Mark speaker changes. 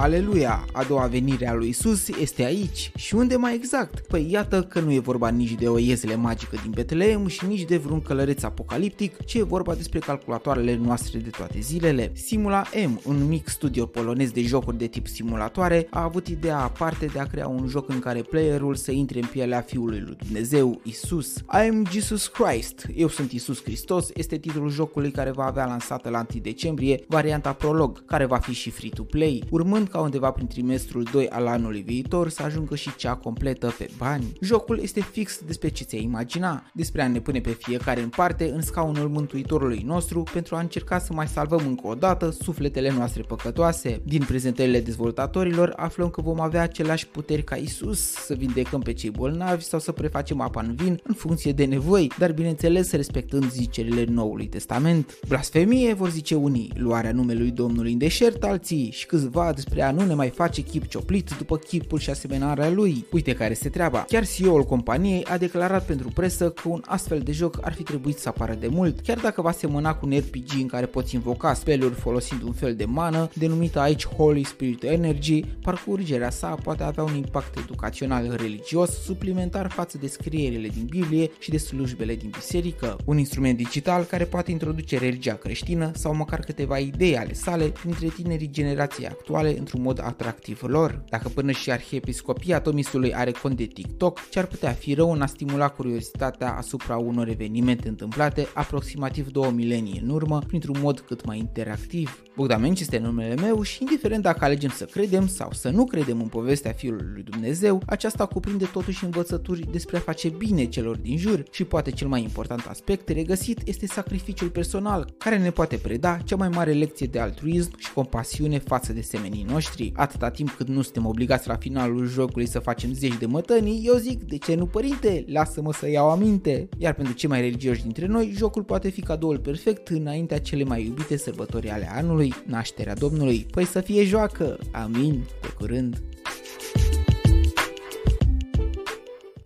Speaker 1: Aleluia, a doua venire a lui Isus este aici. Și unde mai exact? Păi iată că nu e vorba nici de o iezele magică din Betleem și nici de vreun călăreț apocaliptic, ci e vorba despre calculatoarele noastre de toate zilele. Simula M, un mic studio polonez de jocuri de tip simulatoare, a avut ideea aparte de a crea un joc în care playerul să intre în pielea Fiului lui Dumnezeu, Isus. I am Jesus Christ, eu sunt Isus Hristos, este titlul jocului care va avea lansată la 1 decembrie varianta prolog, care va fi și free-to-play, urmând ca undeva prin trimestrul 2 al anului viitor să ajungă și cea completă pe bani. Jocul este fix despre ce ți-ai imagina, despre a ne pune pe fiecare în parte în scaunul Mântuitorului nostru pentru a încerca să mai salvăm încă o dată sufletele noastre păcătoase. Din prezentările dezvoltatorilor aflăm că vom avea aceleași puteri ca Isus, să vindecăm pe cei bolnavi sau să prefacem apa în vin în funcție de nevoi, dar bineînțeles respectând zicerile Noului Testament. Blasfemie, vor zice unii, luarea numelui Domnului în deșert alții și câțiva despre a nu ne mai face chip cioplit după chipul și asemănarea lui. Uite care este treaba. Chiar CEO-ul companiei a declarat pentru presă că un astfel de joc ar fi trebuit să apară de mult, chiar dacă va semăna cu un RPG în care poți invoca speluri folosind un fel de mană, denumită aici Holy Spirit Energy, parcurgerea sa poate avea un impact educațional religios suplimentar față de scrierile din Biblie și de slujbele din biserică. Un instrument digital care poate introduce religia creștină sau măcar câteva idei ale sale printre tinerii generației actuale într-un mod atractiv lor. Dacă până și arhiepiscopia Tomisului are cont de TikTok, ce ar putea fi rău în a stimula curiozitatea asupra unor evenimente întâmplate aproximativ două milenii în urmă, printr-un mod cât mai interactiv. Bogdan Menci este numele meu și indiferent dacă alegem să credem sau să nu credem în povestea Fiului lui Dumnezeu, aceasta cuprinde totuși învățături despre a face bine celor din jur și poate cel mai important aspect regăsit este sacrificiul personal, care ne poate preda cea mai mare lecție de altruism și compasiune față de semenii noștri. Atâta timp cât nu suntem obligați la finalul jocului să facem zeci de mătănii, eu zic, de ce nu părinte? Lasă-mă să iau aminte. Iar pentru cei mai religioși dintre noi, jocul poate fi cadoul perfect înaintea cele mai iubite sărbători ale anului, nașterea Domnului. Păi să fie joacă! Amin! Pe curând!